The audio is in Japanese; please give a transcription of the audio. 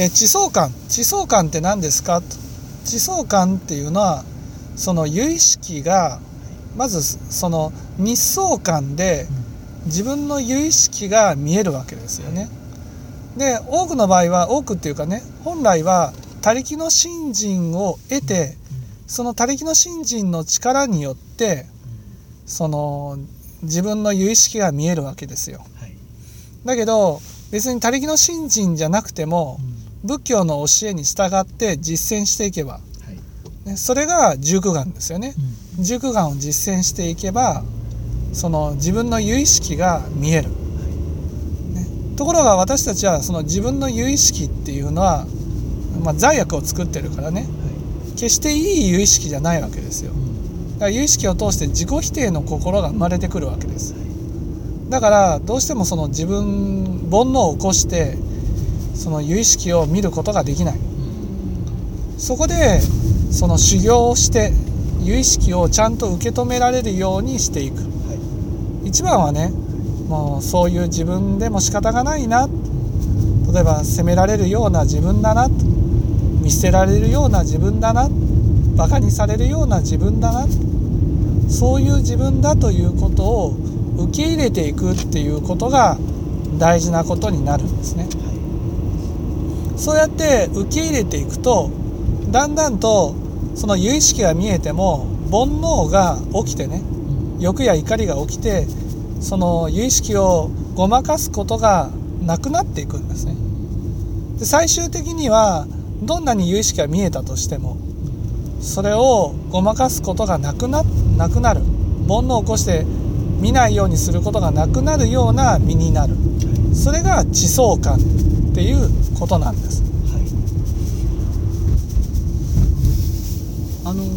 えー地相感地相感って何ですか？と地相感っていうのはその有意識がまずその日相感で自分の有意識が見えるわけですよね。で多くの場合は多くっていうかね本来は他力の信心を得てその他力の信心の力によってその自分の有意識が見えるわけですよ。はいだけど別に他力の信心じゃなくても仏教の教えに従って実践していけば、はいね、それが十九眼ですよね。うん十九眼を実践していけばその自分の有意識が見える。ね、ところが私たちはその自分の有意識っていうのは、まあ、罪悪を作ってるからねはい決していい有意識じゃないわけですよ。だから有意識を通して自己否定の心が生まれてくるわけです。だからどうしてもその自分煩悩を起こしてその有意識を見ることができない。そこでその修行をして有意識をちゃんと受け止められるようにしていく。はい。一番はねもうそういう自分でも仕方がないな。例えば責められるような自分だな。見捨てられるような自分だな。バカにされるような自分だな。そういう自分だということを受け入れていくっていうことが大事なことになるんですね。そうやって受け入れていくとだんだんとその有意識が見えても煩悩が起きてね欲や怒りが起きてその有意識をごまかすことがなくなっていくんですね。で最終的にはどんなに有意識が見えたとしてもそれをごまかすことがなくななくなる。煩悩を起こして見ないようにすることがなくなるような身になる。それが地相感っていうことなんです。はいあのー、